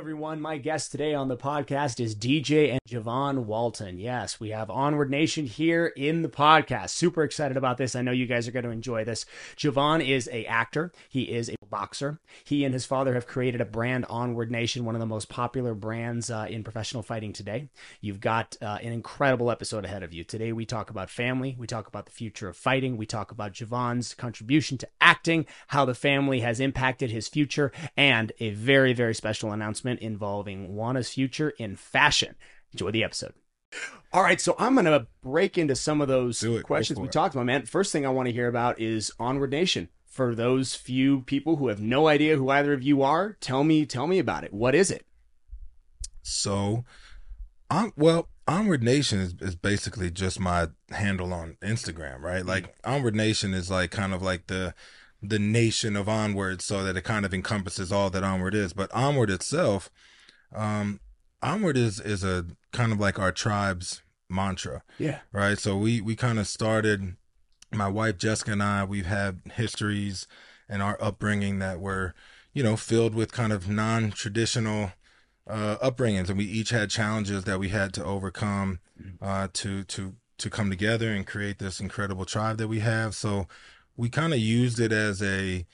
everyone. My guest today on the podcast is DJ and Javon Walton. Yes, we have Onward Nation here in the podcast. Super excited about this. I know you guys are going to enjoy this. Javon is a actor. He is a boxer. He and his father have created a brand, Onward Nation, one of the most popular brands uh, in professional fighting today. You've got uh, an incredible episode ahead of you. Today we talk about family. We talk about the future of fighting. We talk about Javon's contribution to acting, how the family has impacted his future, and a very, very special announcement involving Wanna's future in fashion. Enjoy the episode. All right, so I'm going to break into some of those it. Questions we it. talked about, man. First thing I want to hear about is Onward Nation. For those few people who have no idea who either of you are, tell me tell me about it. What is it? So, um, well, Onward Nation is, is basically just my handle on Instagram, right? Like Onward Nation is like kind of like the the nation of Onward, so that it kind of encompasses all that Onward is. But Onward itself, um, Onward is is a kind of like our tribe's mantra, Yeah. right? So we we kind of started. My wife Jessica and I, we've had histories and our upbringing that were, you know, filled with kind of non-traditional uh, upbringings, and we each had challenges that we had to overcome uh, to to to come together and create this incredible tribe that we have. So we kind of used it as a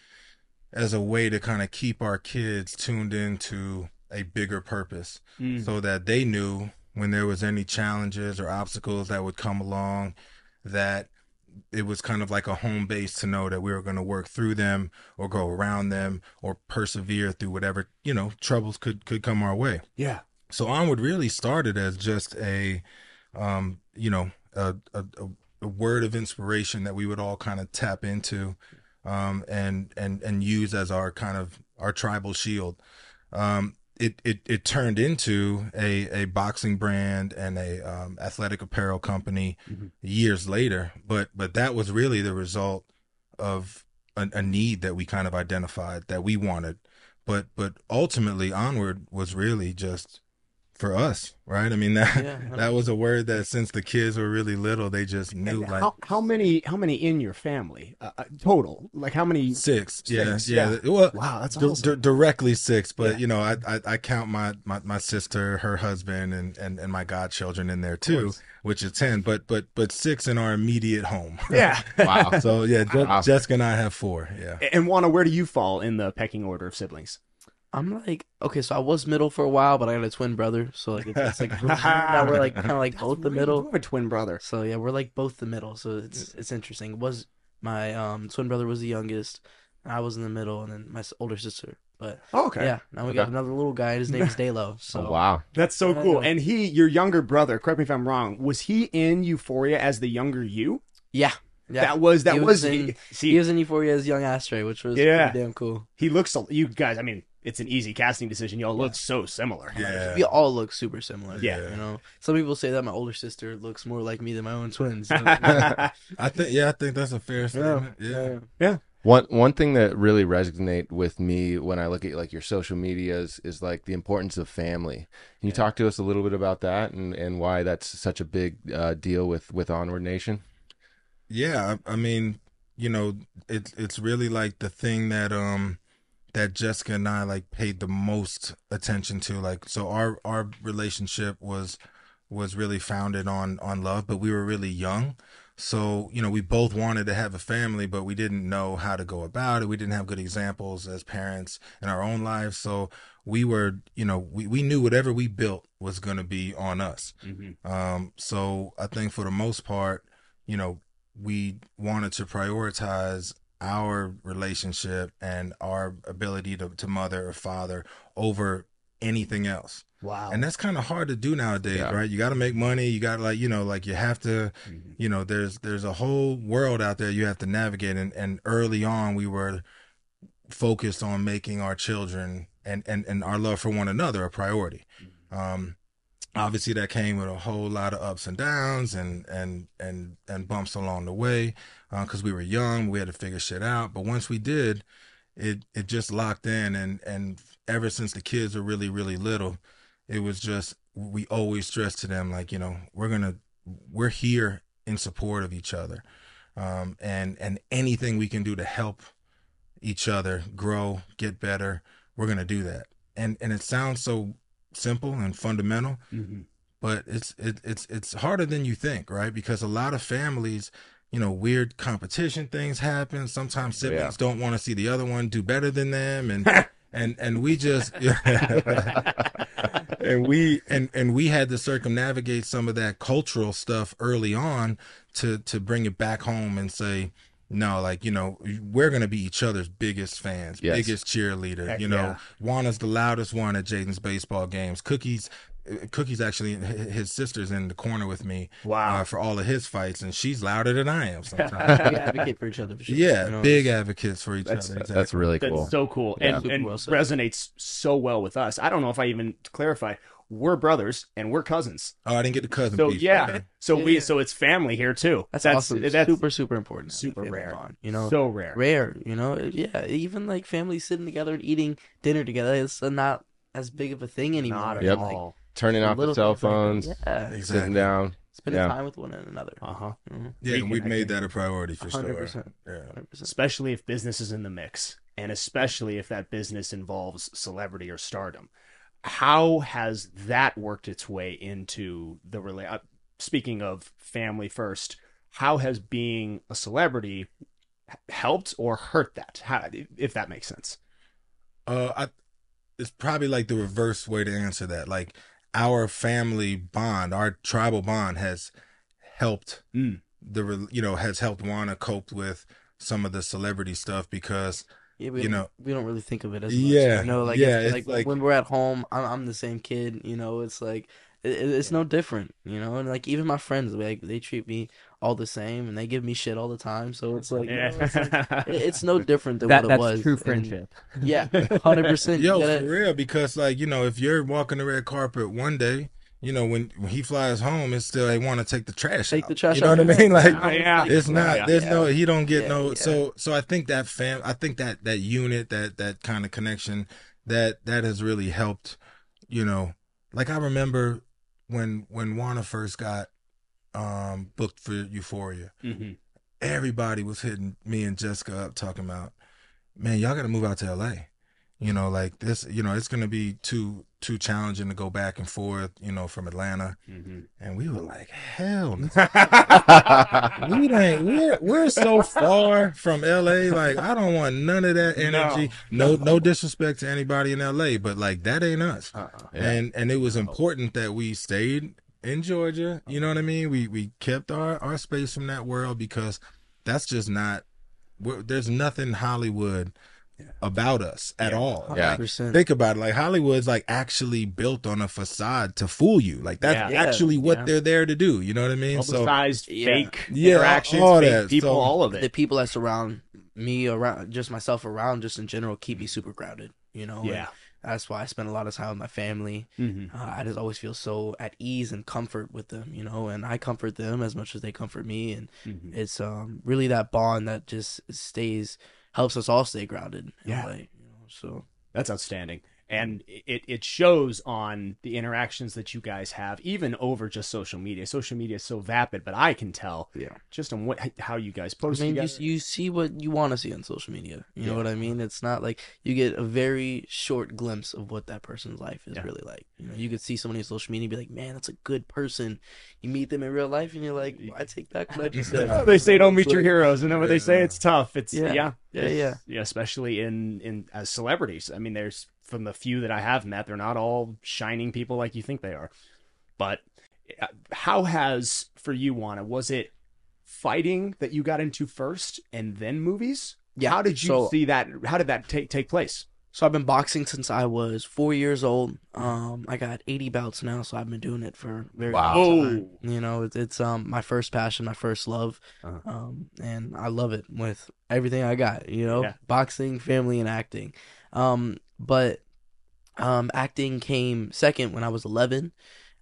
as a way to kind of keep our kids tuned into a bigger purpose, Mm. so that they knew when there was any challenges or obstacles that would come along that it was kind of like a home base to know that we were going to work through them or go around them or persevere through whatever you know troubles could could come our way Yeah. so onward really started as just a um you know a a, a- word of inspiration that we would all kind of tap into um and and and use as our kind of our tribal shield um it, it, it turned into a, a boxing brand and a um, athletic apparel company Mhm. years later, but but that was really the result of a, a need that we kind of identified that we wanted, but but ultimately onward was really just for us, right? I mean that Yeah. that was a word that since the kids were really little, they just knew And like how how many how many in your family uh, uh, total? Like how many? six, yeah, Six, yeah. yeah. Well, Wow, that's di- awesome. di- directly six, but Yeah. you know, I, I I count my, my my sister, her husband, and and and my godchildren in there too, which is ten. But but but six in our immediate home. yeah. Wow. so yeah, Wow. Jessica and I have four. Yeah. and Wanna, where do you fall in the pecking order of siblings? I'm like okay, so I was middle for a while, but I got a twin brother, so like it's, it's like now we're like kind of like both the You middle. have a twin brother. So yeah, we're like both the middle. So it's it's interesting. It was my um twin brother was the youngest, and I was in the middle, and then my older sister. But Oh, okay. yeah, now we got another little guy. His name is Dalo. So Oh, wow. That's so I cool. know. And he, your younger brother, correct me if I'm wrong, was he in Euphoria as the younger you? yeah, yeah. That was that He was, was in- see he was in Euphoria as young Ashtray, which was Yeah. pretty damn cool. he looks a- you guys, I mean, it's an easy casting decision. Y'all look so similar. Yeah. We all look super similar. Yeah. you know. Some people say that my older sister looks more like me than my own twins. So- yeah. I think yeah, I think that's a fair statement. Yeah. Yeah. One one thing that really resonate with me when I look at like your social medias is like the importance of family. Can you talk to us a little bit about that and, and why that's such a big uh, deal with with Onward Nation? Yeah, I, I mean, you know, it's it's really like the thing that um that Jessica and I like paid the most attention to. Like, so our our relationship was was really founded on on love, but we were really young. So, you know, we both wanted to have a family, but we didn't know how to go about it. We didn't have good examples as parents in our own lives. So we were, you know, we, we knew whatever we built was going to be on us. Mhm. Um, so I think for the most part, you know, we wanted to prioritize our relationship and our ability to, to mother or father over anything else. Wow. And that's kind of hard to do nowadays, Yeah. right? You got to make money. You got to like, you know, like you have to, Mhm. you know, there's, there's a whole world out there you have to navigate. And, and early on we were focused on making our children and, and, and our love for one another a priority. Um, obviously that came with a whole lot of ups and downs and, and, and, and bumps along the way. Uh, cause we were young, we had to figure shit out. But once we did, it, it just locked in. And, and ever since the kids were really, really little, it was just, we always stressed to them, like, you know, we're to, we're here in support of each other. Um, and, and anything we can do to help each other grow, get better, we're to do that. and and it sounds so simple and fundamental, Mhm. but it's it, it's it's harder than you think, right? Because a lot of families, you know, weird competition things happen. Sometimes siblings don't want to see the other one do better than them, and and and we just and we and and we had to circumnavigate some of that cultural stuff early on to to bring it back home and say. No, like you know, we're gonna be each other's biggest fans, Yes. biggest cheerleader. Heck you know, yeah. Wanna's the loudest one at Jaden's baseball games. Cookies, uh, Cookies actually, his sister's in the corner with me Wow. uh, for all of his fights, and she's louder than I am sometimes. we advocate for each other. For sure, yeah, you know? big advocates for each That's- other. That's exactly. really That's cool. so cool Yeah. and, and well resonates so well with us. I don't know if I even to clarify. We're brothers and we're cousins. Oh, I didn't get the cousin So piece. yeah, Okay. so we Yeah. so it's family here too. That's, awesome. That's super super important. super rare. bond, you know, so rare. rare. You know, yeah. Even like families sitting together and eating dinner together, it's not as big of a thing anymore. Not at Yep. Like, all. Turning off the cell things like phones, Yeah, Exactly. sitting down. spending Yeah. time with one another. Uh huh. Mhm. Yeah, and we've made that a priority for sure. 100%. Yeah. 100%. Especially if business is in the mix, and especially if that business involves celebrity or stardom. How has that worked its way into the rela- uh, Speaking of family first, how has being a celebrity helped or hurt that? How, if that makes sense. Uh, I, it's probably like the reverse way to answer that. Like our family bond, our tribal bond has helped Mm. the, you know, has helped Wanna cope with some of the celebrity stuff because Yeah, we You know- we don't really think of it as much. Yeah, you know, like yeah, it's, it's like, like- when we're at home, I'm, I'm the same kid. You know, it's like it, it- it's no different. You know, and like even my friends, like they treat me all the same, and they give me shit all the time. So it's like, you know, it's, like it- it's no different than that what it that's was. true And- friendship. yeah, hundred percent. Yo, for real, because like you know, if you're walking the red carpet one day, you know, when, when he flies home, it's still they want to take the trash. Take out. the trash You know out. what I mean? Like, Oh, yeah. it's not. Yeah. There's Yeah. no. He don't get Yeah, no. yeah. So so I think that fam. I think that that unit, that that kind of connection, that that has really helped. You know, like I remember when when Wanna first got um booked for Euphoria mm-hmm. everybody was hitting me and Jessica up talking about, man, y'all got to move out to LA. You know, like this, you know, it's going to be too, too challenging to go back and forth, you know, from Atlanta. hmm And we were like, hell no. we ain't, we're, we're so far from LA. Like, I don't want none of that energy. No, no, disrespect to anybody in LA, but like, that ain't us. Uh-uh. Yeah. And, and it was important that we stayed in Georgia. You know what I mean? We, we kept our, our space from that world because that's just not, we're, there's nothing Hollywood about us at all. Yeah. Like, 100%. think about it. Like Hollywood's like actually built on a facade to fool you. Like that's Yeah. actually what Yeah. they're there to do. You know what I mean? Publicized, Yeah. fake Yeah, interactions, all fake that. people, So- all of it. the people that surround me around just myself around just in general keep me super grounded you know and Yeah. that's why i spend a lot of time with my family hmm uh, i just always feel so at ease and comfort with them you know and i comfort them as much as they comfort me and hmm it's um really that bond that just stays helps us all stay grounded in Yeah. a way, you know so That's outstanding. And it, it shows on the interactions that you guys have, even over just social media. Social media is so vapid, but I can tell Yeah. just on what how you guys post I mean, you, you see what you want to see on social media. You know what I mean? It's not like you get a very short glimpse of what that person's life is Yeah. really like. You know, you could see somebody on social media and be like, "Man, that's a good person." You meet them in real life, and you're like, I take back what I just said. They say don't meet your heroes, and then when they say it's tough, it's yeah, Yeah. Yeah, It's- yeah. especially in in as celebrities. I mean, there's from the few that I have met, they're not all shining people like you think they are. But uh, how has for you, Wanna? Was it fighting that you got into first, and then movies? Yeah. How did you So- see that? How did that take take place? So I've been boxing since I was four years old. Um, I got 80 bouts now, so I've been doing it for very Wow. long time. You know, it's, it's um my first passion, my first love, Uh-huh. um, and I love it with everything I got. You know, Yeah. boxing, family, and acting. Um, but um, acting came second when I was 11.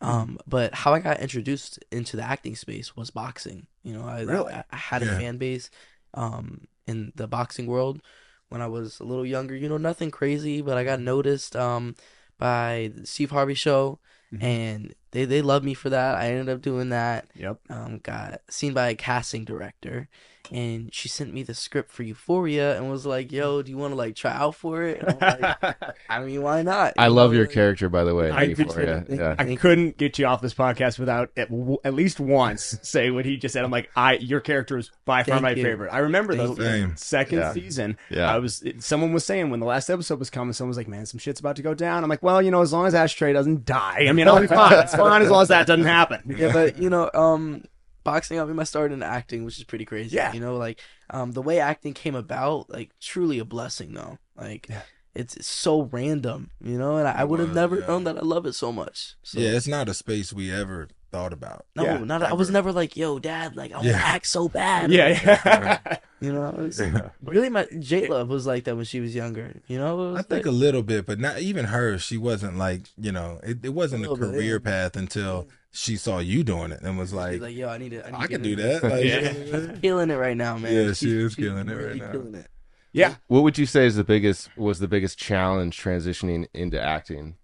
Mm-hmm. Um, but how I got introduced into the acting space was boxing. You know, I Really? I, I had a Yeah. fan base, um, in the boxing world when I was a little younger. You know, nothing crazy, but I got noticed um by the Steve Harvey show, Mhm. and they they loved me for that. I ended up doing that. Yep. Um, got seen by a casting director, and she sent me the script for Euphoria and was like, "Yo, do you want to like try out for it?" And I'm like, I mean, why not? I love your character, by the way. I Euphoria. Yeah. I couldn't get you off this podcast without at, w- at least once say what he just said. I'm like, I your character is by far Thank my you. favorite. I remember Thank the you. Second Yeah. season. Yeah. I was it- someone was saying when the last episode was coming, someone was like, "Man, some shit's about to go down." I'm like, "Well, you know, as long as Ashtray doesn't die, I mean, I'll be fine. It's fine as long as that doesn't happen." yeah, but you know, um, boxing. I mean, I start in acting, which is pretty crazy. Yeah. you know, like um, the way acting came about, like truly a blessing, though. Like, Yeah. it's, it's so random, you know, and I, I would have never yeah. known that I love it so much. So, Yeah, it's not a space we ever thought about. no, Yeah, not I was never like, yo, dad, like I want to Yeah. act so bad. yeah, yeah. you know, it was- really, my J Love was like that when she was younger. You know, it was I think like- a little bit, but not even her. She wasn't like you know, it, it wasn't a, A little bit, career yeah. path until she saw you doing it and was like, like, yo, I need to. I, need I to can do in that. there." Like, Yeah. killing it right now, man. Yeah, she She's- is she's killing it really right now. Killing it. yeah. What would you say is the biggest was the biggest challenge transitioning into acting?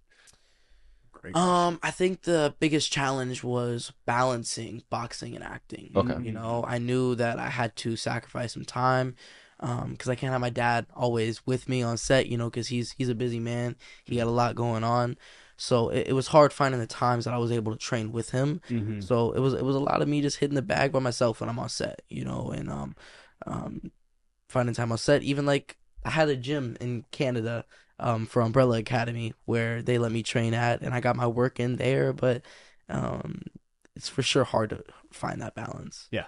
Um, I think the biggest challenge was balancing boxing and acting. Okay. You know, I knew that I had to sacrifice some time, um, because I can't have my dad always with me on set. You know, because he's he's a busy man. He got a lot going on, so it, it was hard finding the times that I was able to train with him. Mhm. So it was it was a lot of me just hitting the bag by myself when I'm on set. You know, and um, um, finding time on set. Even like I had a gym in Canada um, for Umbrella Academy where they let me train at, and I got my work in there. But um, it's for sure hard to find that balance. Yeah.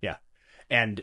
Yeah. and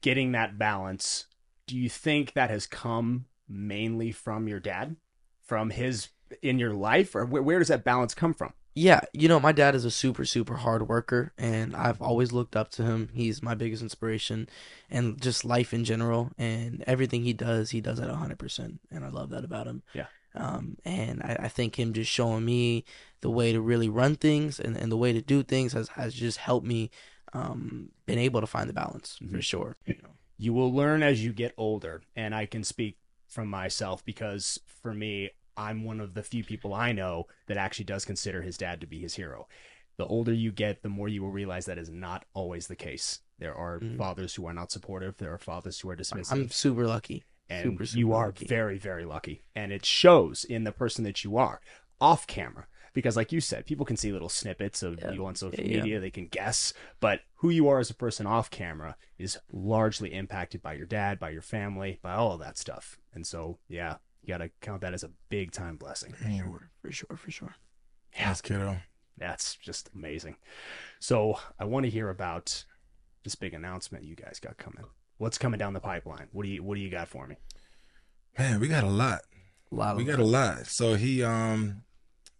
getting that balance do you think that has come mainly from your dad from his in your life or where, where does that balance come from Yeah, you know, my dad is a super, super hard worker, and I've always looked up to him. He's my biggest inspiration, and just life in general, and everything he does, he does at hundred percent, and I love that about him. Yeah. Um, and I, I think him just showing me the way to really run things and, and the way to do things has, has just helped me, um, been able to find the balance for Mhm. sure. You know. you will learn as you get older and i can speak from myself because for me i'm one of the few people i know that actually does consider his dad to be his hero the older you get the more you will realize that is not always the case there are Mhm. fathers who are not supportive there are fathers who are dismissive I'm super lucky. and super, super you are lucky. very very lucky and it shows in the person that you are off camera because like you said people can see little snippets of Yeah. you on social Yeah, yeah. media they can guess but who you are as a person off camera is largely impacted by your dad by your family by all of that stuff and so yeah you got to count that as a big time blessing Sure, For sure, for sure. yes, kiddo. that's just amazing so i want to hear about this big announcement you guys got coming what's coming down the pipeline what do you what do you got for me Man, we got a lot. A lot We got a lot. So he um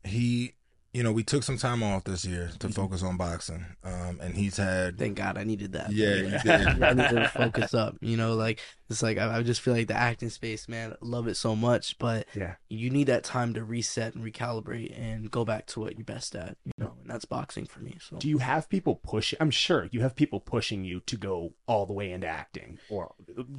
he you know, we took some time off this year to focus on boxing. Um and he's had Thank God I needed that. Yeah, you did. I needed to focus up. You know, like it's like I, I just feel like the acting space, man, love it so much, but Yeah. you need that time to reset and recalibrate and go back to what you're best at. You know, and that's boxing for me. So Do you have people push? I'm sure you have people pushing you to go all the way into acting or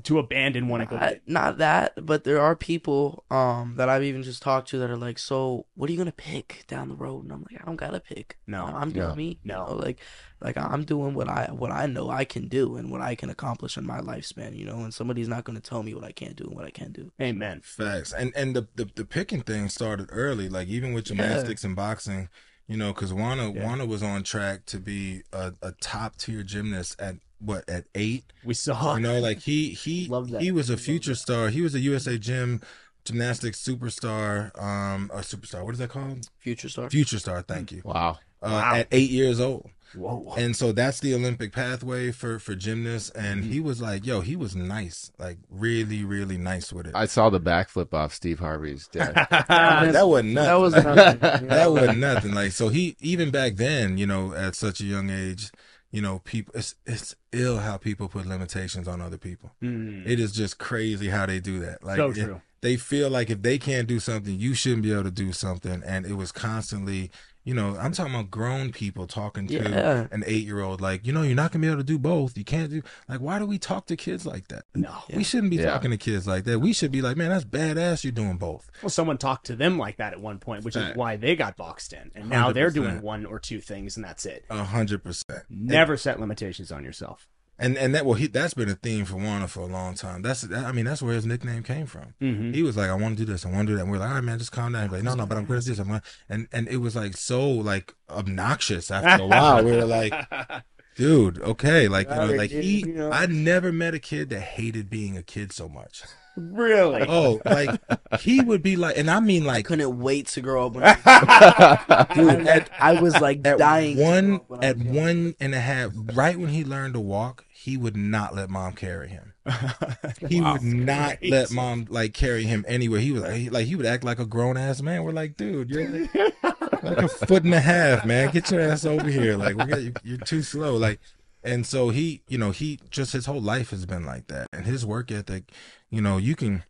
to abandon one and go. not, not that, but there are people um that I've even just talked to that are like, so what are you gonna pick down the road? And I'm like, I don't gotta pick. No. I'm doing No. me. No. You know, like like I'm doing what I what I know I can do and what I can accomplish in my lifespan. You know, and somebody's not gonna tell me what I can't do and what I can't do. Amen. Facts. And and the, the the picking thing started early, like even with Yeah. gymnastics and boxing, you know, because Wanna Yeah. Wanna was on track to be a, a top tier gymnast at what at eight. We saw. You know, like he he Love that. he was a future star. He was a USA Gym gymnastics superstar. Um, a superstar. What is that called? Future star. Future star. Thank you. Wow. Uh, Wow. At eight years old. Whoa. And so that's the Olympic pathway for for gymnasts. And Mm-hmm. he was like, yo, he was nice, like really, really nice with it. I saw the backflip off Steve Harvey's dad. that wasn't nothing. That was nothing. that wasn't nothing. Like so, he even back then, you know, at such a young age, you know, people. It's it's ill how people put limitations on other people. Mm. It is just crazy how they do that. Like so it- true. They feel like if they can't do something, you shouldn't be able to do something. And it was constantly, you know, I'm talking about grown people talking to Yeah. an eight year old, like, you know, you're not gonna be able to do both. You can't do like why do we talk to kids like that? No. We shouldn't be Yeah. talking to kids like that. We should be like, man, that's badass. You're doing both. Well, someone talked to them like that at one point, which is why they got boxed in, and now they're doing one or two things, and that's it. A hundred percent. Never set limitations on yourself. And and that well he that's been a theme for Wanna for a long time. That's that, I mean that's where his nickname came from. Mhm. He was like, I want to do this, I want to do that. And we're like, all right, man, just calm down. He's like, no, no, but I'm good at this. I'm gonna, and and it was like so like obnoxious after a while. We were like, dude, okay, like you know, like he. You know. I never met a kid that hated being a kid so much. really? Oh, like he would be like, and I mean I like couldn't wait to grow up. When I, Dude, I, I was like at dying. to grow one up when I at was one and a half, right when he learned to walk, he would not let mom carry him. He would not Great. let mom like carry him anywhere. He was like, he, like he would act like a grown ass man. We're like, dude, you're like, like a foot and a half, man. Get your ass over here. Like we got you, you're too slow. Like, and so he, you know, he just his whole life has been like that, and his work ethic, you know, you can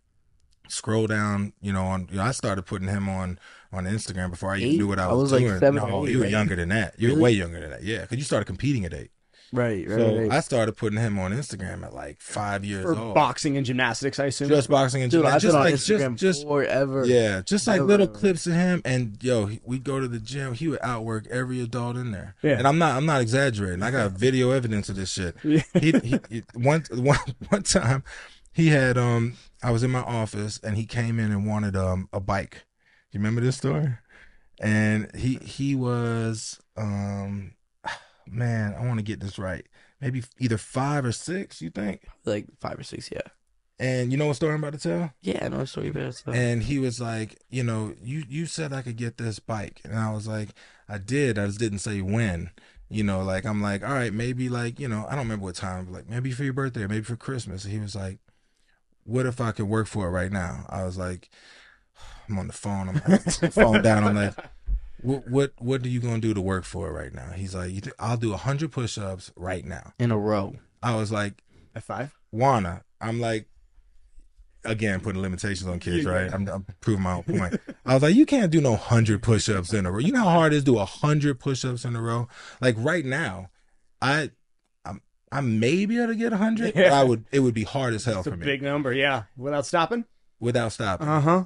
scroll down, you know, on. You know, I started putting him on on Instagram before I even Eight? knew what I I was, was, like, doing. seven no, eight, you were right? younger than that. You're Really? way younger than that. Yeah, because you started competing at eight. Right, right, So right. I started putting him on Instagram at like five years For old. boxing and gymnastics, I assume. Just boxing and Dude, I've just on like Instagram just just forever. yeah, just like Never. little clips of him, and yo, we'd go to the gym. He would outwork every adult in there. Yeah. And I'm not, I'm not exaggerating. I got video evidence of this shit. Yeah. He, he, he one, one, one time, he had, um, I was in my office, and he came in and wanted, um, a bike. You remember this story? And he, he was, um, man, I want to get this right. Maybe either five or six. You think? like five or six. Yeah, And you know what story I'm about to tell? yeah. I know a story about it. So. and he was like, you know, you you said I could get this bike, and I was like, I did. I just didn't say when. You know, like I'm like, all right, maybe like you know, I don't remember what time. But like maybe for your birthday, or maybe for Christmas. And he was like, what if I could work for it right now? I was like, I'm on the phone. I'm like, phone down. I'm like. What what what are you gonna do to work for it right now? He's like, I'll do hundred push-ups right now. in a row. I was like, At five? Wanna. I'm like, again, putting limitations on kids, right? I'm, I'm proving my own point. I was like, you can't do no hundred push-ups in a row. You know how hard it is to do a hundred push-ups in a row? Like right now, I, I'm, I may be able to get a hundred, but I would. It would be hard as hell It's a for me big number, yeah. Without stopping? without stopping. Uh huh.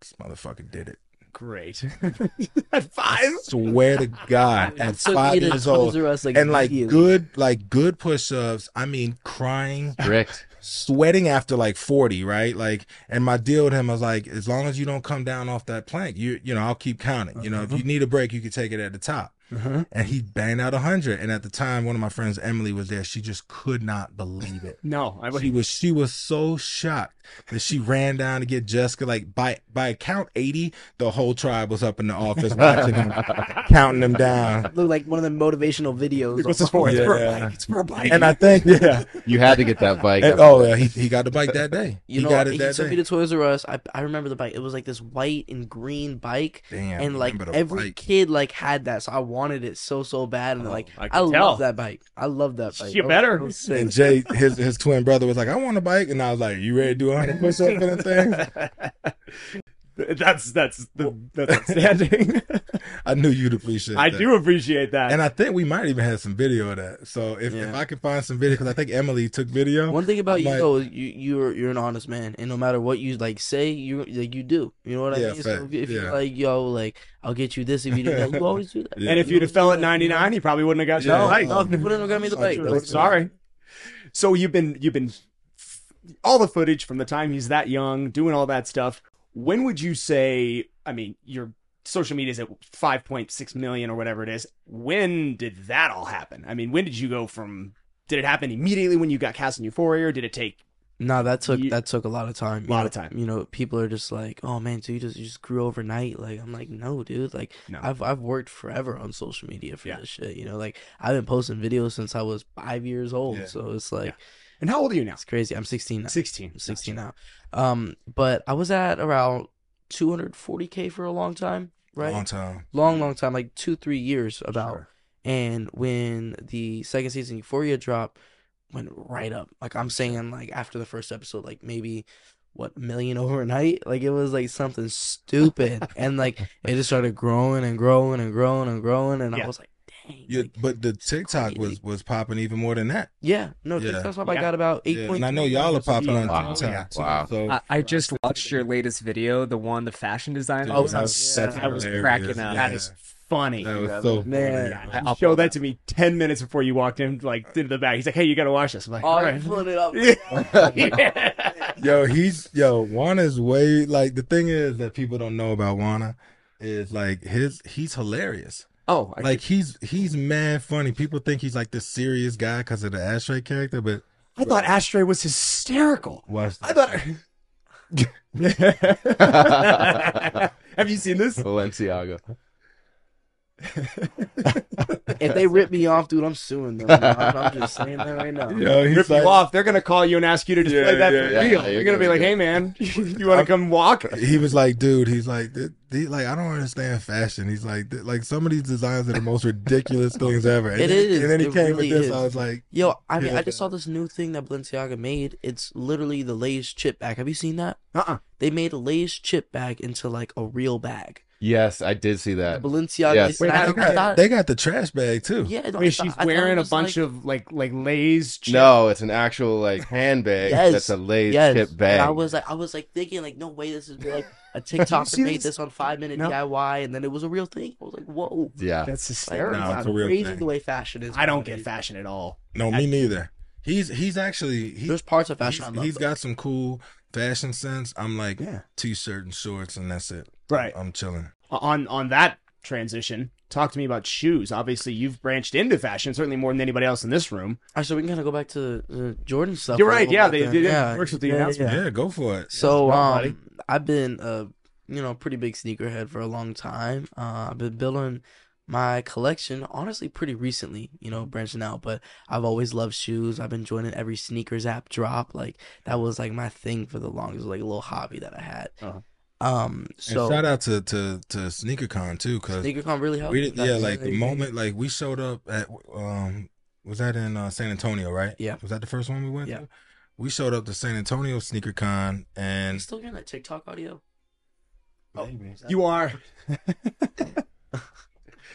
This motherfucker did it. Great. At five? Swear to God, at Took five to years old, Us, like, and like immediately. good, like good push-ups. I mean, crying. Strict. sweating after like 40, right? Like, and my deal with him was like, as long as you don't come down off that plank, you, you know, I'll keep counting. You know, if you uh-huh. need a break, you can take it at the top. Uh-huh. And he banged out a hundred. And at the time, one of my friends, Emily, was there. She just could not believe it. No, I. She was, she was so shocked that she ran down to get Jessica. Like by, by count 80, the whole tribe was up in the office watching him, counting them down. Look like one of the motivational videos. What's this for? It's for a bike. It's for a bike. And I think, yeah. You had to get that bike. And- oh, yeah, he, he got the bike that day. You he know, got he it that took day. me to Toys R Us. I, I remember the bike. It was like this white and green bike, Damn, and like every bike. kid like had that, so I wanted it so so bad. And Oh, like I I, love that bike. I love that bike. You That was- better. that was. And Jay, his his twin brother, was like, "I want a bike," and I was like, "You ready to do 100 push-ups in the thing?" that's that's the that's outstanding. I knew you'd appreciate. I that. do appreciate that. and I think we might even have some video of that. So if, if I can find some video, because I think Emily took video. One thing about you Like- though, you you're you're an honest man, and no matter what you like say, you like you do. You know what I Yeah, mean? So fact, if, if yeah. you're like, yo, like I'll get you this if you do that, you always do that. Yeah. and if you'd have fell at 99, he probably wouldn't have got you Yeah. the bike. no, you wouldn't have got me the bike. Joe. That's- Sorry. So you've been you've been all the footage from the time he's that young, doing all that stuff. When would you say? I mean, your social media is at 5.6 million or whatever it is. When did that all happen? I mean, when did you go from? Did it happen immediately when you got cast in Euphoria, or did it take? No, that took Ye- that took a lot of time. A Lot know, of time. You know, people are just like, "Oh man, so you just you just grew overnight?" Like I'm like, "No, dude. Like No. I've I've worked forever on social media for Yeah. this shit. You know, like I've been posting videos since I was five years old. Yeah. So it's like Yeah. And how old are you now? it's crazy. I'm 16 now. 16. I'm 16 now. Um, but I was at around 240k for a long time, right? Long time. long, long time, like two, three years about. Sure. And when the second season Euphoria dropped, went right up. Like I'm saying, like after the first episode, like maybe what million overnight. Like it was like something stupid, and like it just started growing and growing and growing and growing, and Yeah. I was like, dang. Yeah, like, but the TikTok crazy. was was popping even more than that. yeah, no, Yeah. TikTok's up. Yeah. I got about eight Yeah, and I know y'all are popping on Wow. TikTok. Yeah. too, Wow. So I, I just watched your latest video, the one, the fashion designer. Oh, I was, that's- I was cracking up. That Yeah. is funny. That was so Man. funny. Yeah, he showed that to me ten minutes before you walked in, like into the back. He's like, "Hey, you got to watch this." I'm like, Oh, "All I'm right." pulling it up. Yeah. Yo, he's yo, Wanna's way like the thing is that people don't know about Juana is like his he's hilarious. Oh, I, Like he's he's mad funny. People think he's like this serious guy because of the ashtray character, but I thought Ashtray was hysterical. watch I thought. Have you seen this? Balenciaga. if they rip me off, dude, I'm suing them. I'm, I'm just saying that right now. Yo, he's Rip like, you off. They're gonna call you and ask you to display Yeah, that yeah, for yeah. real. Yeah, You're you're gonna be like, get- "Hey, man, you want to come walk?" he was like, dude, he's like, th- th- like I don't understand fashion. He's like, th- like some of these designs are the most ridiculous things ever. And It then, is. And then he It came really with this. is. I was like, Yo, I mean, I just saw this new thing that Balenciaga made. It's literally the Lay's chip bag. Have you seen that? Uh-uh. They made a Lay's chip bag into like a real bag. Yes, I did see that. Balenciaga. Yes. Wait, I, how- I thought, they got the trash bag too. yeah, no, I mean, she's I wearing a bunch like- of like like Lay's. chip- No, it's an actual like handbag Yes. that's a Lay's yes. chip bag. And I was like, I was like thinking, like, no way, this is like a TikToker see made this? this on five minute No. DIY, and then it was a real thing. I was like, whoa, yeah. that's like, hysterical. No, it's a real crazy thing. the way fashion is. I don't get fashion at all. No, me neither. He's he's actually he, There's parts of fashion he's, I love. he's though. got some cool fashion sense. I'm like Yeah. t-shirt and shorts and that's it. Right. I'm chilling. On on that transition, talk to me about shoes. Obviously, you've branched into fashion certainly more than anybody else in this room. Actually, we can kind of go back to the Jordan stuff. You're right. little Yeah, bit they, they, they yeah. works with the Yeah, announcement. yeah. Yeah, go for it. So Let's go, buddy. um, I've been a you know pretty big sneakerhead for a long time. Uh, I've been building my collection honestly pretty recently. You know, branching out, but I've always loved shoes. I've been joining every sneakers app drop. Like that was like my thing for the longest, like a little hobby that I had. Uh-huh. Um, so and shout out to to to SneakerCon too, because SneakerCon really helped. we did, yeah, like the moment like we showed up at um was that in uh, San Antonio, right? Yeah. Was that the first one we went Yeah. to? We showed up to San Antonio SneakerCon You and still getting that TikTok audio? Maybe. You are.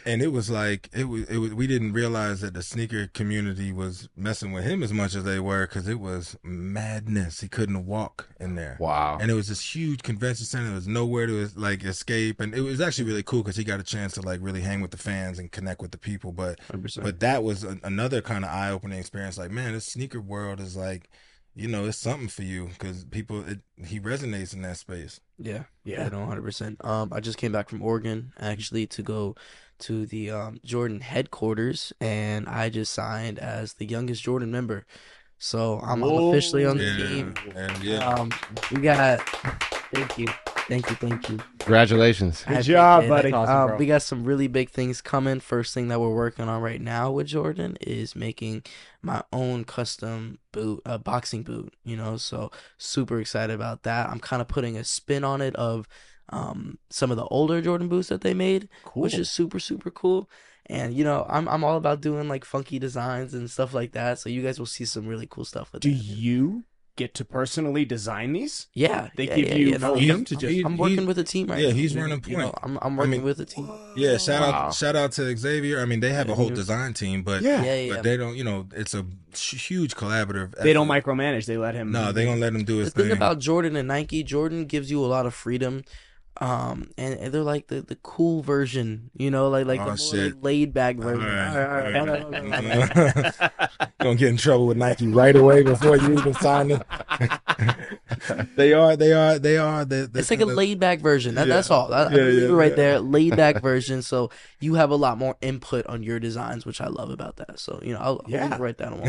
and it was like it was it was we didn't realize that the sneaker community was messing with him as much as they were because it was madness. He couldn't walk in there. Wow. And it was this huge convention center. There was nowhere to like escape, and it was actually really cool because he got a chance to like really hang with the fans and connect with the people. But 100%. but that was a, another kind of eye opening experience. Like man, this sneaker world is like, you know, it's something for you because people it, he resonates in that space. Yeah, Yeah. yeah, no, hundred percent. Um, I just came back from Oregon actually to go to the um, Jordan headquarters, and I just signed as the youngest Jordan member. So I'm, I'm Whoa. officially on the Yeah, team. and yeah. Um, we got. Thank you, thank you, thank you. Congratulations. Good job, it. buddy. Um, Awesome, bro. we got some really big things coming. First thing that we're working on right now with Jordan is making my own custom boot, a boxing boot. You know, so super excited about that. I'm kind of putting a spin on it of um, some of the older Jordan boots that they made, Cool. which is super super cool. And you know, I'm I'm all about doing like funky designs and stuff like that. So you guys will see some really cool stuff with Do that. you get to personally design these? Yeah, They yeah, give yeah, you yeah, no, freedom I'm- to I'm- just- I'm working with a team right yeah, now. he's you running you know, point. I'm I'm I working mean- with a team. Yeah, shout Wow. out shout out to Xavier. I mean, they have a whole design team, but Yeah. Yeah, yeah. but they don't. You know, it's a huge collaborative. They don't micromanage. They let him. No, they don't let him do the his thing thing. about Jordan and Nike, Jordan gives you a lot of freedom. Um, and, and they're like the, the cool version, you know, like like Oh, the more shit. like, laid back version. All right, all right, all right. Gonna get in trouble with Nike right away before you even sign it. they are, they are, they are. The, the, It's like a laid back version. That, Yeah. That's all. That, Yeah, I leave yeah, it right yeah. there. Laid back version. So you have a lot more input on your designs, which I love about that. So you know, I'll, I'll Yeah. leave it right down.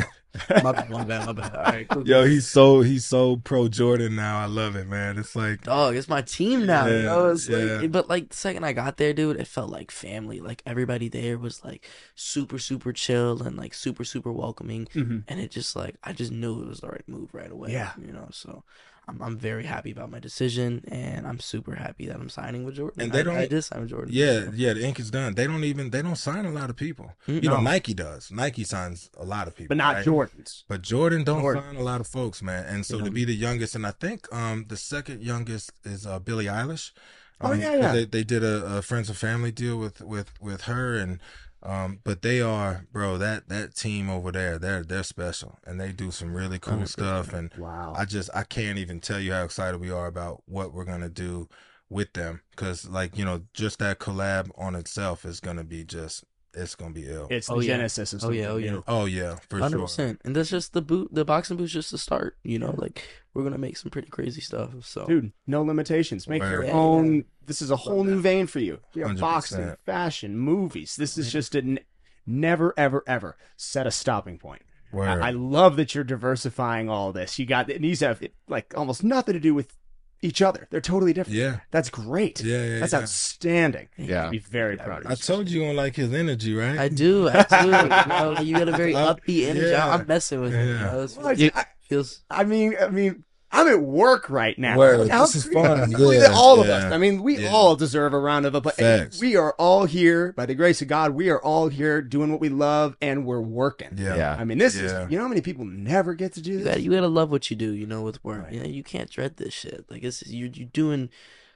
My bad, my bad, my bad. All right, cool. Yo, he's so he's so pro Jordan now. I love it, man. It's like Dog, it's my team now. you Yeah, know? It's yeah. like, but like the second I got there, dude, it felt like family. Like everybody there was like super, super chill and like super, super welcoming. Mhm. And it just like I just knew it was the right move right away. Yeah. you know. So I'm I'm very happy about my decision, and I'm super happy that I'm signing with Jordan. And they I- don't- I did sign with Jordan. yeah, yeah. The ink is done. They don't even they don't sign a lot of people. Mm, You know, no. Nike does. Nike signs a lot of people, but not right? Jordans. But Jordan don't Jordan. sign a lot of folks, man. And so You to be the youngest, and I think um the second youngest is uh, Billie Eilish. Oh, Um, yeah, 'cause yeah. They, they did a, a friends and family deal with with with her, and um, but they are, bro. That that team over there, they're they're special, and they do some really cool 100%. stuff. And Wow. I just I can't even tell you how excited we are about what we're gonna do with them because like you know just that collab on itself is gonna be just it's gonna be ill. It's oh, the Oh, yeah. genesis of Oh, yeah, oh, yeah. new. oh yeah, for Hundred sure. percent, and that's just the boot. The boxing boot's just the start. You know, like we're gonna make some pretty crazy stuff. So Dude, no limitations. Make your Yeah, own. yeah. This is a whole new vein for you. You have 100%. boxing, fashion, movies. This is just a n- never, ever, ever set a stopping point. Word. I, I love that you're diversifying all this. You got and these have like almost nothing to do with each other. They're totally different. yeah, That's great. yeah, yeah. That's yeah. outstanding. Yeah. I'd be very proud of you. I told you you don't like his energy, right? I do, I do. you, know, you got a very upbeat energy. yeah. I'm messing with it. You Yeah. know, it's- Well, it I, feels I mean, I mean, I'm at work right now. Word. How This is fun. Yeah, all of yeah. us. I mean, we Yeah. all deserve a round of applause. Facts. We are all here by the grace of God. We are all here doing what we love, and we're working. yeah. Yeah. I mean, this Yeah. is. You know how many people never get to do you this? gotta, you gotta love what you do. You know, with work. Right. You know, you can't dread this shit. Like it's you're you're doing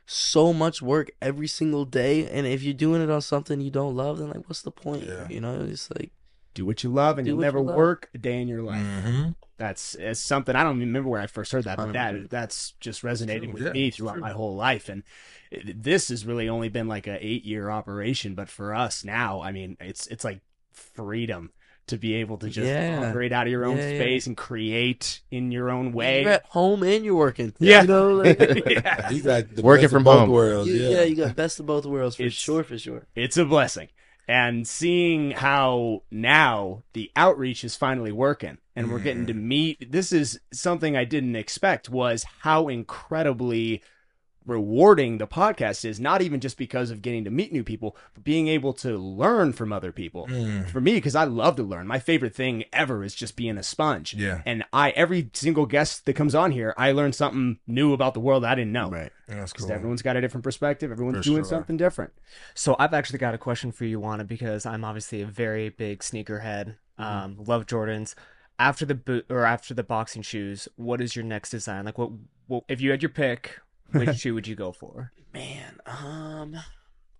so much work every single day, and if you're doing it on something you don't love, then like what's the point? Yeah. You know, it's like do what you love, and Do you'll what never you love. work a day in your life. Mm-hmm. That's it's something I don't even remember where I first heard that, but that that's just resonating with Yeah, me throughout true. my whole life. And it- this has really only been like a eight year operation, but for us now, I mean, it's it's like freedom to be able to just Yeah. operate out of your own Yeah, yeah. space and create in your own way. you're at home and you're working. Yeah. you know, like, yeah. You got the Working best of from both home. worlds. you- yeah. yeah, you got best of both worlds for It's- sure, for sure. it's a blessing. And seeing how now the outreach is finally working and we're getting mm-hmm. to meet this is something I didn't expect was how incredibly rewarding the podcast is not even just because of getting to meet new people but being able to learn from other people Mm. for me because i love to learn my favorite thing ever is just being a sponge Yeah. and i every single guest that comes on here i learn something new about the world i didn't know Right. That's 'Cause cool. everyone's got a different perspective everyone's For doing sure. something different So I've actually got a question for you, Wanna, because I'm obviously a very big sneakerhead. Um, love Jordans. After the boot or after the boxing shoes, what is your next design? Like, what, what if you had your pick? Which shoe would you go for? Man, um,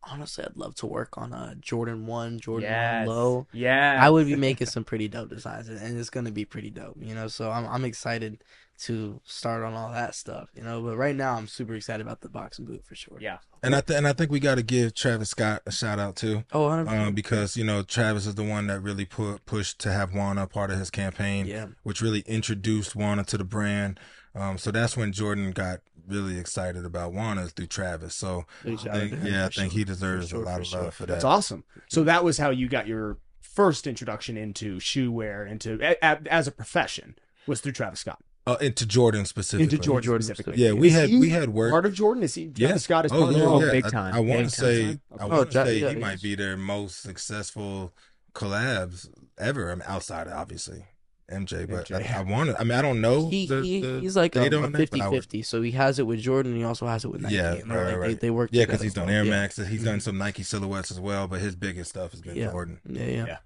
honestly, I'd love to work on a Jordan One, Jordan Yes. One Low. Yeah, I would be making some pretty dope designs, and it's gonna be pretty dope, you know. So I'm I'm excited to start on all that stuff, you know. But right now, I'm super excited about the boxing boot for sure. Yeah. and I th- and I think we got to give Travis Scott a shout out too. Oh, 100%. um, because you know Travis is the one that really put pushed to have Wanna part of his campaign, yeah. which really introduced Wanna to the brand. Um, so that's when Jordan got really excited about Wanna is through Travis. So Big I think, yeah, I think sure. he deserves sure, a lot of sure. love for that. That's awesome. So that was how you got your first introduction into shoe wear, into a, a- as a profession, was through Travis Scott. Uh, into Jordan specifically. Into Jordan, Jordan specifically. Yeah, we had he we had work. part of Jordan. Is he? Travis Yeah. Scott is Oh part yeah, of Oh, yeah. big I- time, I, want to say, time. I Oh, want to Ja- say yeah, he yeah. might be their most successful collabs ever. I mean, outside of obviously MJ, but MJ. I, I want to. I mean, I don't know. He, the- he the he's like a, data a on that, but I would- 50-50, so he has it with Jordan, and he also has it with Nike. Yeah, right, like, right, They, they work. Yeah, because he's done so, Air yeah. Max. He's done some Nike silhouettes as well, but his biggest stuff has been Yeah. Jordan. Yeah, yeah. Yeah.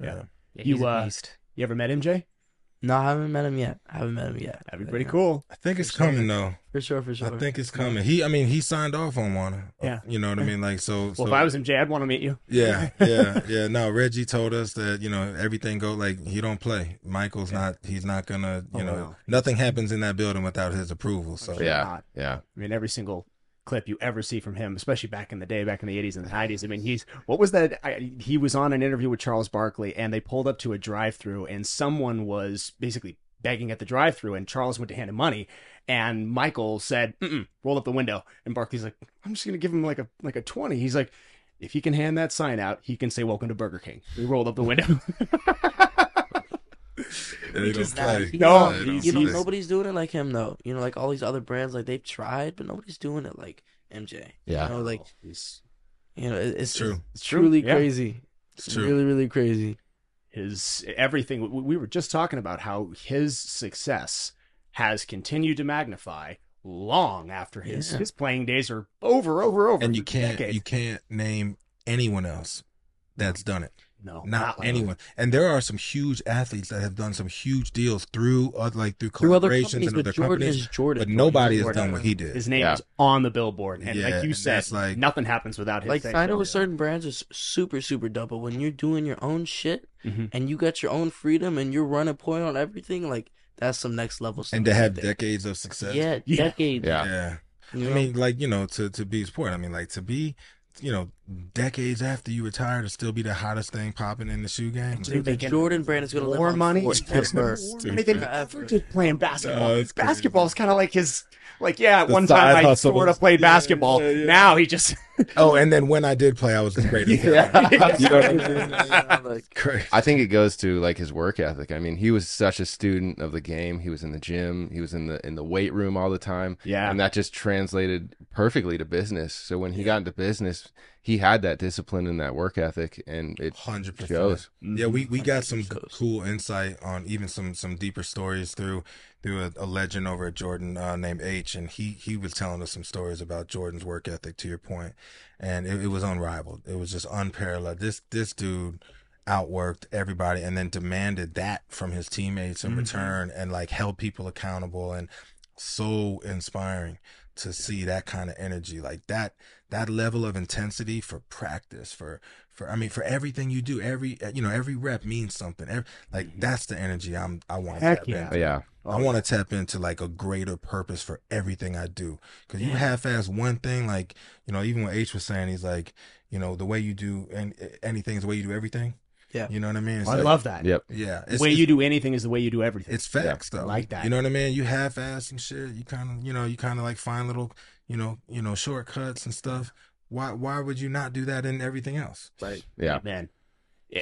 Yeah. Yeah, You, he's a uh. You ever met MJ? No, I haven't met him yet. I haven't met him yet. That'd be pretty Yeah. cool. I think it's For sure. coming though. For sure, for sure. I think it's coming. He, I mean, he signed off on one. Yeah. You know what I mean? Like so. Well, so if I was MJ, I'd want to meet you. yeah, yeah, yeah. No, Reggie told us that you know everything go like he don't play. Michael's not. He's not gonna. You Oh, know, wow. nothing happens in that building without his approval. So Sure Yeah. not. Yeah. I mean, every single clip you ever see from him, especially back in the day, back in the 80s and the 90s. I mean, he's what was that? I, he was on an interview with Charles Barkley, and they pulled up to a drive-through, and someone was basically begging at the drive-through, and Charles went to hand him money, and Michael said, "Roll up the window," and Barkley's like, "I'm just gonna give him like a like a 20." He's like. If he can hand that sign out, he can say "Welcome to Burger King." We rolled up the window. And he don't play. he- No, he's- you know, don't nobody's doing it like him though. You know, like all these other brands, like they've tried, but nobody's doing it like MJ. Yeah. You know, like oh, He's- you know, it- it's True. It's truly Yeah. crazy. It's true. Really, really crazy. his everything we we were just talking about how his success has continued to magnify long after his Yeah. his playing days are over over over and you can't decades. you can't name anyone else that's done it. No Not like- anyone. And there are some huge athletes that have done some huge deals through uh, like through Through other collaborations companies, and but other Jordan companies. is Jordan. But nobody has done what he did. his name Yeah. is on the billboard and Yeah, like you and said that's like- nothing happens without his Like say signing so. with certain brands is super, super dope. But when you're doing your own shit Mhm. and you got your own freedom and you're running point on everything, like that's some next level stuff. and to have decades of success. yeah, Yeah. decades. Yeah. Yeah. You I mean, like you know, to to B's point, I mean, like to be, you know, decades after you retire to still be the hottest thing popping in the shoe game. Dude, the Jordan brand is gonna live more money, forever. more money than he Forever. ever did playing basketball. Basketball is kind of like his, like yeah. At The one time I sort of played Yeah, basketball. yeah, yeah. Now he just Oh, and then when I did play, I was the greatest. Yeah. you know what I mean? Yeah, like, I think it goes to like his work ethic. I mean, he was such a student of the game. He was in the gym. He was in the in the weight room all the time. Yeah. and that just translated perfectly to business. So when he got into business, he had that discipline and that work ethic, and it Hundred percent. shows. Yeah, we, we got some Coast. cool insight on even some some deeper stories through through a, a legend over at Jordan uh, named H, and he he was telling us some stories about Jordan's work ethic. To your point, and it, it was unrivaled. It was just unparalleled. This this dude outworked everybody, and then demanded that from his teammates in return, and like held people accountable, and so inspiring to see that kind of energy like that that level of intensity for practice for for i mean for everything you do every uh, you know every rep means something every, like mm-hmm. that's the energy i'm i want to tap yeah. into yeah, I want to tap into like a greater purpose for everything I do. Cause you half-ass one thing, like, you know, even what H was saying, he's like, you know, the way you do and anything is the way you do everything. Yeah. You know what I mean? It's I like- love that. yep. Yeah. The way you do anything is the way you do everything. It's facts though. like that. You know what I mean? You half-ass and shit. You kind of, you know, you kind of like find little, you know, you know, shortcuts and stuff. Why, why would you not do that in everything else? right. Yeah, man.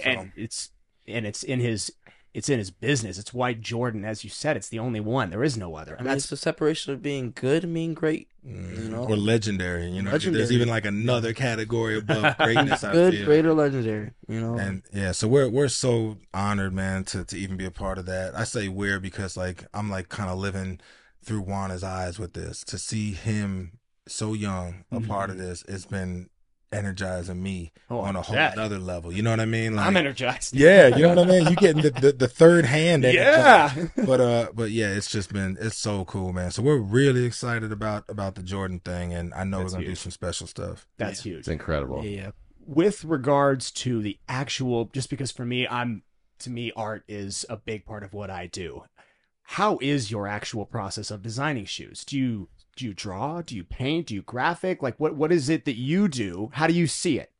And it's and it's in his it's in his business. It's why Jordan, as you said, it's the only one. There is no other. I mean, That's it's the separation of being good and being great. Mm, You know? or legendary. You know, there's even like another category above greatness. I Good, feel. great, or legendary. You know. And yeah, so we're we're so honored, man, to to even be a part of that. I say we're because like I'm like kind of living through Wanna's eyes with this. To see him so young, a part of this, it's been energizing me Oh, on a whole yeah. other level. You know what I mean? Like, I'm energized. yeah, you know what I mean. You getting the, the, the third hand. Yeah. but uh, but yeah, it's just been it's so cool, man. So we're really excited about about the Jordan thing, and I know That's we're gonna huge. do some special stuff. That's Yeah. huge. it's incredible. yeah, yeah. with regards to the actual just because for me i'm to me art is a big part of what i do how is your actual process of designing shoes do you do you draw do you paint do you graphic like what what is it that you do how do you see it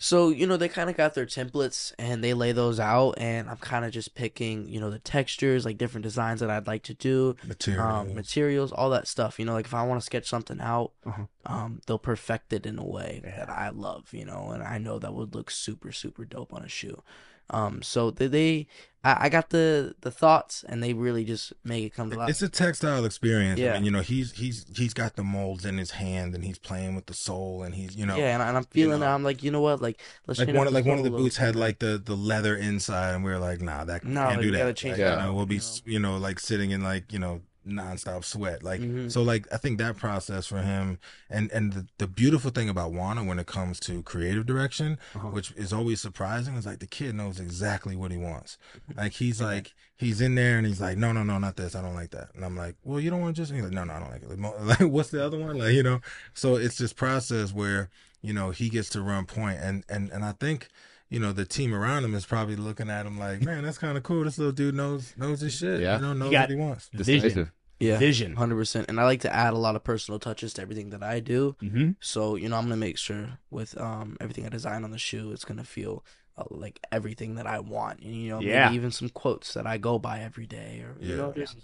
So, you know, they kind of got their templates and they lay those out, and I'm kind of just picking, you know, the textures, like different designs that I'd like to do, Material. um, materials, all that stuff. You know, like if I want to sketch something out, Uh-huh. um, they'll perfect it in a way that I love, you know, and I know that would look super, super dope on a shoe. Um, so they, they I, I got the the thoughts, and they really just make it come to life. It's a textile experience. I Yeah. mean, you know, he's he's he's got the molds in his hand, and he's playing with the sole, and he's you know, yeah, and, I- and I'm feeling know. that. I'm like, you know what? Like, let's like one of like one of the sole a little boots had like the the leather inside, and we were like, nah, that No, can't like, do we that. gotta change Like, that you know, we'll be you know like sitting in like you know nonstop sweat. Like Mhm. so, like I think that process for him, and and the, the beautiful thing about Wanna when it comes to creative direction, Uh-huh. which is always surprising, is like the kid knows exactly what he wants. Like he's like he's in there and he's like, no, no, no, not this. I don't like that. And I'm like, well, you don't want just. And he's like, no, no, I don't like it. Like, mo- Like, what's the other one? Like, you know. So it's this process where you know he gets to run point, and and and I think. You know the team around him is probably looking at him like, man, that's kind of cool. This little dude knows knows his shit. Yeah. you know, knows got- what he wants. Decisive. Yeah, vision Hundred percent, and I like to add a lot of personal touches to everything that I do. mm-hmm. So you know, I'm gonna make sure with um everything I design on the shoe, it's gonna feel uh, like everything that I want, and you know, Yeah. maybe even some quotes that I go by every day, or you know, just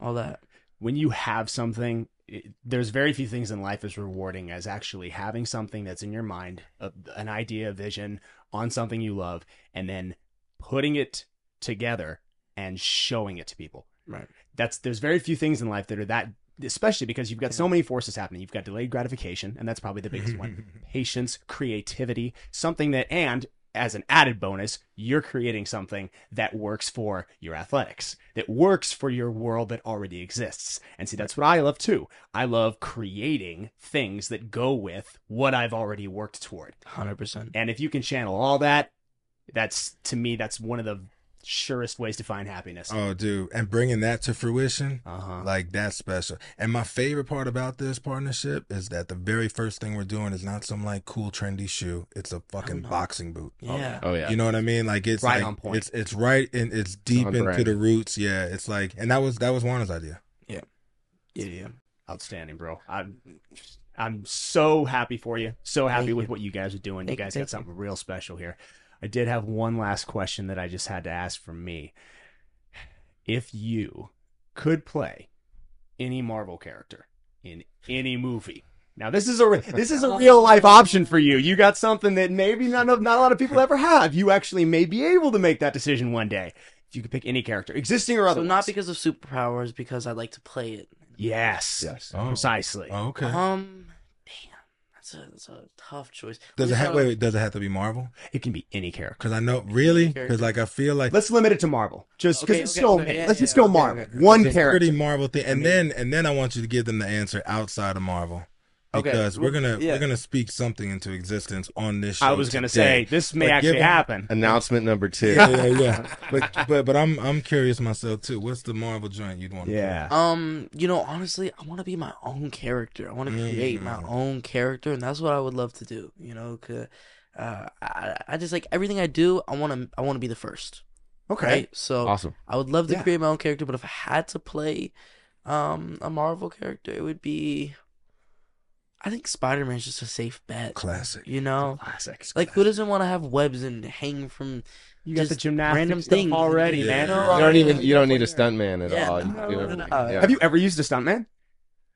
all that. when you have something it, there's very few things in life as rewarding as actually having something that's in your mind a, an idea a vision on something you love and then putting it together and showing it to people Right. That's there's very few things in life that are that especially because you've got so many forces happening. You've got delayed gratification and that's probably the biggest one. Patience creativity something that and as an added bonus you're creating something that works for your athletics that works for your world that already exists. And see that's what i love too. I love creating things that go with what i've already worked toward. Hundred percent. and if you can channel all that that's to me that's one of the surest ways to find happiness Oh, dude, and bringing that to fruition, uh-huh like that's special. And my favorite part about this partnership is that the very first thing we're doing is not some like cool trendy shoe. It's a fucking boxing boot. Yeah. Oh yeah. You know what I mean? Like it's Right like, on point. It's it's right and it's deep on into brand. the roots. Yeah, it's like, and that was that was Wanna's idea. Yeah. Yeah. Outstanding, bro. I'm I'm so happy for you. So happy Thank with you. what you guys are doing. Thank- you guys got something real special here. I did have one last question that I just had to ask from me. If you could play any Marvel character in any movie. Now this is a re- this is a real life option for you. You got something that maybe not not a lot of people ever have. You actually may be able to make that decision one day. If you could pick any character, existing or So not because of superpowers, because I like to play it. Yes. Yes. Oh. Precisely. Oh, okay. Um, damn, that's a that's a tough choice. does it have? Wait, wait. Does it have to be Marvel? It can be any character. Because I know really. Because like I feel like Let's limit it to Marvel. Just because Okay, it's okay, so okay, many. yeah, Let's just go okay, Marvel. okay. One it's a character. pretty Marvel thing, and then and then I want you to give them the answer outside of Marvel. Okay, Because we're gonna yeah. we're gonna speak something into existence on this show. I was gonna today. say this may But actually given- happen. Announcement number two. yeah, yeah, yeah. But but but I'm I'm curious myself too. What's the Marvel joint you'd want? to Yeah. Um, you know, honestly, I want to be my own character. I want to create my Mm. own character, and that's what I would love to do. You know, 'cause, uh, I, I just like everything I do. I want to, I want to be the first. Okay. Right. So Awesome. I would love to Yeah. create my own character, but if I had to play, um, a Marvel character, it would be. I think Spider Man's just a safe bet. Classic. You know, Classics. like who doesn't want to have webs and hang from? you got the gymnastics random stuff things. already, Yeah. man. You You don't even you don't need a stuntman at Yeah, all. You no, no, everything. no. Yeah. Have you ever used a stuntman?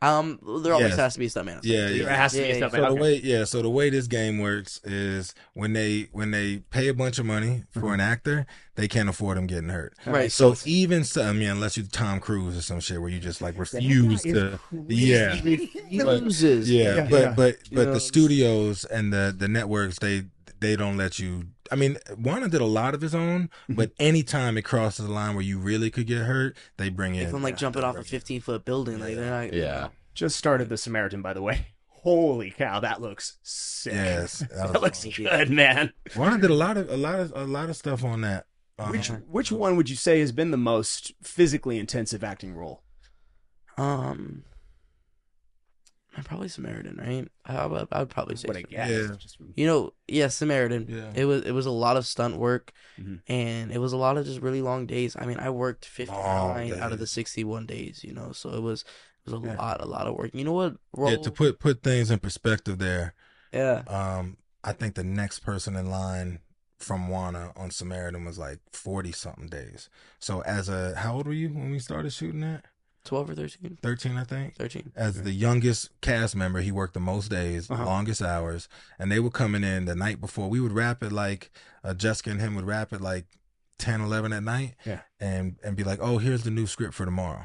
Um, there always Yes. has to be a stuntman. Yeah, yeah. There has to be a Yeah, yeah, stuntman. So the way yeah, so the way this game works is when they when they pay a bunch of money for an actor, they can't afford them getting hurt. Right. So even so, I mean, unless you're Tom Cruise or some shit where you just like refuse to, yeah, Loses. yeah, Yeah, but yeah. but You but know, the studios and the the networks they they don't let you. I mean, Wanna did a lot of his own, Mm-hmm. but anytime it crosses the line where you really could get hurt, they bring in. If I'm like jumping off a 15 foot building, like they're not. Yeah. Just started the Samaritan, by the way. Holy cow, that looks sick. Yes, that That looks fun. good, man. Wanna did a lot of a lot of a lot of stuff on that. Um, Which which one would you say has been the most physically intensive acting role? Um, probably Samaritan, right? I would, I would probably say. What I Samaritan. guess. Yeah. You know, yeah, Samaritan. Yeah. It was it was a lot of stunt work, Mhm. and it was a lot of just really long days. I mean, I worked 59 Long out of the 61 days. You know, so it was it was a Yeah. lot, a lot of work. You know what? Yeah, to put put things in perspective there. yeah. Um, I think the next person in line from Wanna on Samaritan was like forty something days. So as a how old were you when we started shooting that? 12 or 13? Thirteen, I think. 13. As the youngest cast member, he worked the most days, Uh-huh. longest hours, and they were coming in the night before. We would wrap it like uh, Jessica and him would wrap it like 10, 11 at night, Yeah. and and be like, "Oh, here's the new script for tomorrow."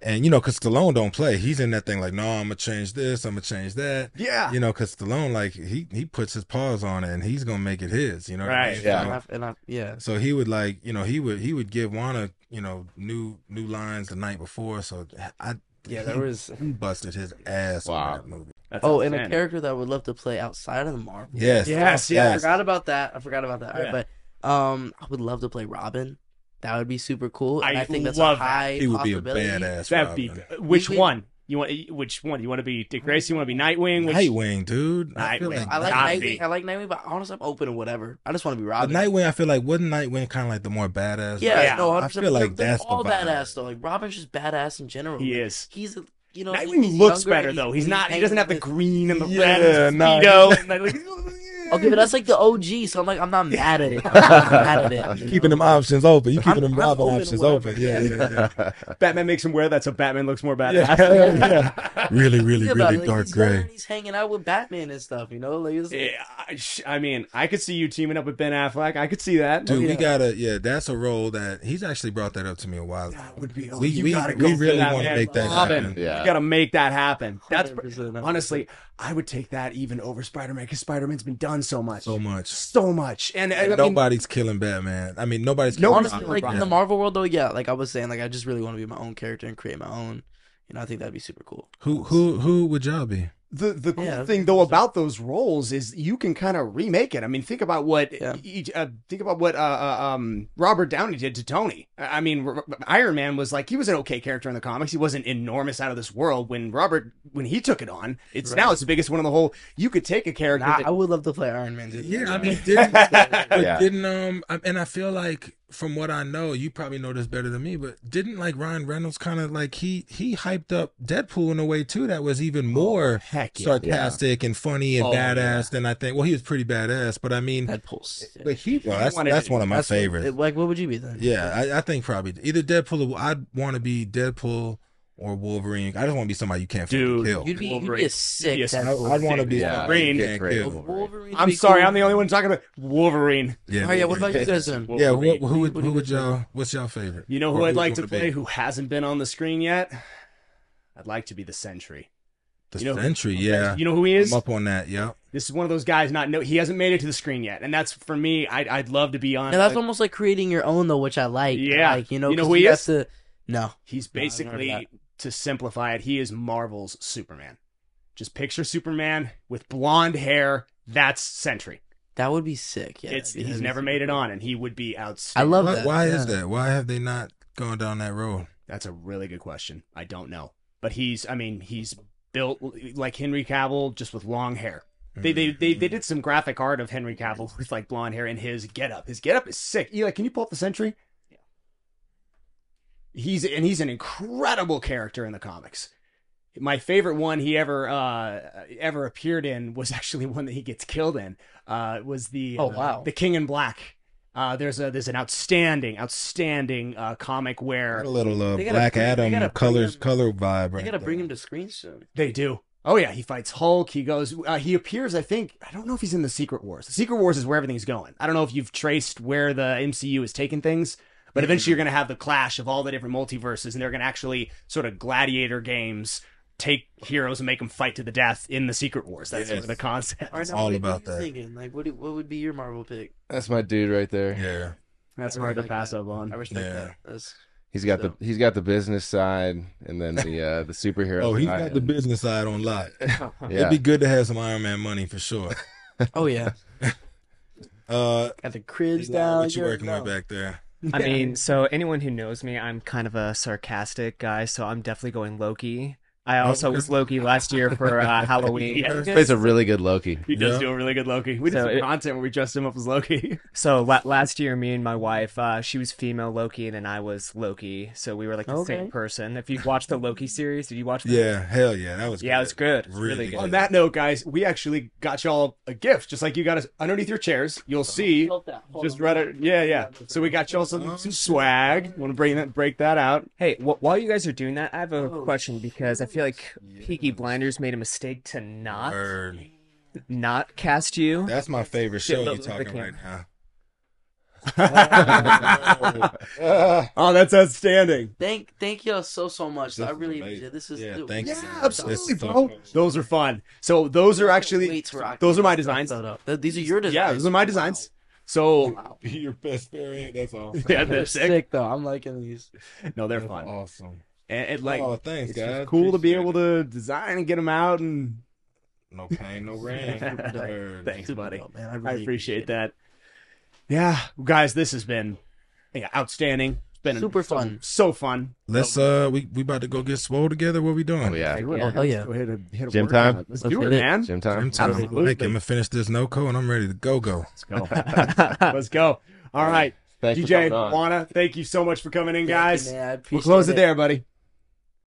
And you know, cause Stallone don't play. He's in that thing like, "No, I'm gonna change this. I'm gonna change that." Yeah. You know, cause Stallone like he he puts his paws on it and he's gonna make it his. You know, what I Right, mean? yeah. And I, and I, yeah. So he would like, you know, he would he would give Wanna, you know, new new lines the night before. So I Yeah, he- there was. he busted his ass Wow. on that movie. That's Oh, and a character that I would love to play outside of the Marvel. Yes, Yes, I yes. forgot about that. I forgot about that. Yeah. right, but um, I would love to play Robin. That would be super cool. And I I, think that's love a that. high he would be a badass. That'd be Robin. which We- we- one? You want which one? You want to be Dick Grayson? You want to be Nightwing? Which, Nightwing, dude. I feel Nightwing. like, I like Gotta Nightwing. be. I like Nightwing, but honestly, I'm open to whatever. I just want to be but Robin. Nightwing. I feel like wasn't Nightwing kind of like the more badass? yeah, Yeah, no, I 100%. feel like They're- they're that's all vibe. badass though. Like Robin's just badass in general. He Like, is. He's a, you know. Nightwing looks younger, better though. He's not. He doesn't have the green and the Yeah, red and nah, speedo. and like, Okay, but that's like the OG, so I'm like, I'm not mad at it. I'm not mad at it. keeping them options open. You keeping I'm- them I'm Robin options whatever. open. Yeah, yeah, yeah. Batman makes him wear that, so Batman looks more yeah, badass. yeah. Really, really, Think really it, like, dark he's gray. He's hanging out with Batman and stuff, you know. Like, it's, Yeah, I, sh- I mean, I could see you teaming up with Ben Affleck. I could see that. Dude, yeah. we gotta. Yeah, that's a role that he's actually brought that up to me a while. ago. That would be. We- you we- gotta we go for really wanna make that Robin. happen. Yeah. You gotta make that happen. That's 100%. honestly, I would take that even over Spider Man because Spider Man's been done so much, So much. so much, and, and I mean, nobody's killing Batman. I mean, nobody's. No, killing honestly, Robin. like Robin. in the Marvel world, though, yeah, like I was saying, like I just really want to be my own character and create my own. You know, I think that'd be super cool. Who who who would y'all be? The the cool Yeah, thing though about those roles is you can kind of remake it. I mean, think about what Yeah. each, uh, think about what uh, uh, um Robert Downey did to Tony. I I mean, R- R- Iron Man was like he was an okay character in the comics. He wasn't enormous out of this world. When Robert when he took it on, it's now it's the biggest one in the whole. You could take a character. Nah, that- I would love to play Iron Man. dude. Yeah, I mean, didn't, but Yeah. didn't um, and I feel like from what I know, you probably know this better than me, but didn't like Ryan Reynolds kind of like he he hyped up Deadpool in a way too that was even oh, more heck yeah. sarcastic and funny and Oh, badass than I think. Well, he was pretty badass, but I mean, Deadpool's. Eh, but he well, that's wanted that's one of my That's what- favorites. Like, what would you be then? Yeah, I, I think probably either Deadpool. Or, I'd want to be Deadpool or Wolverine. I just want to be somebody you can't Dude, fucking kill. You'd be, you'd be Wolverine. a sick. Yes, I, Deadpool. I'd want to be Yeah, somebody you Wolverine. can't kill. Wolverine. I'm sorry, I'm the only one talking about Wolverine. Yeah, Oh yeah, what about you guys then? Yeah, Wolverine. what, who would who you would guys y'all? What's y'all favorite? You know who Or I'd who'd like you to wanna be? play who hasn't been on the screen yet? I'd like to be the Sentry. The You know who- Sentry, yeah. You know who he is? I'm up on that. Yep. This is one of those guys. Not no, he hasn't made it to the screen yet, and that's for me. I'd I'd love to be on. Yeah, that's uh, almost like creating your own though, which I like. Yeah. like, you know, You know 'cause who he have is? To, no, he's No, I haven't heard of basically to simplify it. He is Marvel's Superman. Just picture Superman with blonde hair. That's Sentry. that would be sick. Yeah, it's that'd he's never made it on, and he would be outstanding. I love Why, that. why yeah. is that? Why have they not gone down that road? That's a really good question. I don't know, but he's. I mean, he's built like Henry Cavill, just with long hair. They, they they they did some graphic art of Henry Cavill with like blonde hair and his getup. His getup is sick. Eli, can you pull up the Sentry? Yeah. He's and he's an incredible character in the comics. My favorite one he ever uh ever appeared in was actually one that he gets killed in. Uh, was the Oh, uh, wow. the King in Black. Uh, there's a there's an outstanding outstanding uh, comic where A little uh, They gotta Black bring- Adam gotta colors him- color vibe. They gotta bring him to screen soon. They do. Oh yeah, he fights Hulk. He goes. Uh, he appears. I think. I don't know if he's in the Secret Wars. The Secret Wars is where everything's going. I don't know if you've traced where the MCU is taking things, but eventually you're going to have the clash of all the different multiverses, and they're going to actually sort of gladiator games take heroes and make them fight to the death in the Secret Wars. That's sort of the concept. All, right, now, all what- about what are you that. Thinking? Like, what do, what would be your Marvel pick? That's my dude right there. Yeah. That's hard to respect pass that. up on. I respect Yeah. that. That's He's got So- the he's got the business side and then the uh the superhero. Oh, he's got the business side on lock. It'd be good to have some Iron Man money for sure. oh yeah, Uh, got the cribs down. what you you're working down. with back there? I mean, so anyone who knows me, I'm kind of a sarcastic guy, so I'm definitely going Loki. I also was Loki last year for uh, Halloween. Yeah. Plays a really good Loki. He does Yeah. do a really good Loki. We did So some it- content where we dressed him up as Loki. So la- last year, me and my wife, uh, she was female Loki, and then I was Loki. So we were like the Okay. same person. If you watched the Loki series, did you watch? That? Yeah, hell yeah, that was. Yeah, it was good. It was really Really good. On that note, guys, we actually got y'all a gift, just like you got us underneath your chairs. You'll see. Hold. Hold Just on. read it. Yeah, yeah. So we got y'all some, some swag. Want to bring that, break that out? Hey, wh- while you guys are doing that, I have a Oh, question because I feel like Peaky Blinders made a mistake to not Word. not cast you. That's my favorite show Yeah, you're talking right at now. Oh, that's outstanding. Thank, thank y'all so so much. This I really, amazing. this is. Yeah, dude, thank Yeah, absolutely, bro. Those are fun. So those are actually Wait to rock those are my designs. Shut up. Th- These are your designs. Yeah, those are my designs. So Wow. Your best variant. That's awesome. yeah, They're they're sick. sick though. I'm liking these. No, they're That's fun. awesome. And it, like oh, thanks, it's just guys. cool to be able to design and get them out. And. No pain, no rain. Thanks, buddy. dope, man. I, I really appreciate that. Yeah, guys, this has been yeah, outstanding. It's been Super so- fun. So fun. Let's uh, we we about to go get swole together. What we doing? Oh yeah. Do. Yeah. Hell yeah. Go ahead and hit a Gym workout. time? Let's, Let's do it, hit it. man. Gym time. I'm telling Absolutely. Mike, I'm gonna finish this no co and I'm ready to go go. Let's go. Let's go. All right. Thanks DJ coming on. Wanna, thank you so much for coming in, guys. Thank you, We'll appreciate close it there, buddy.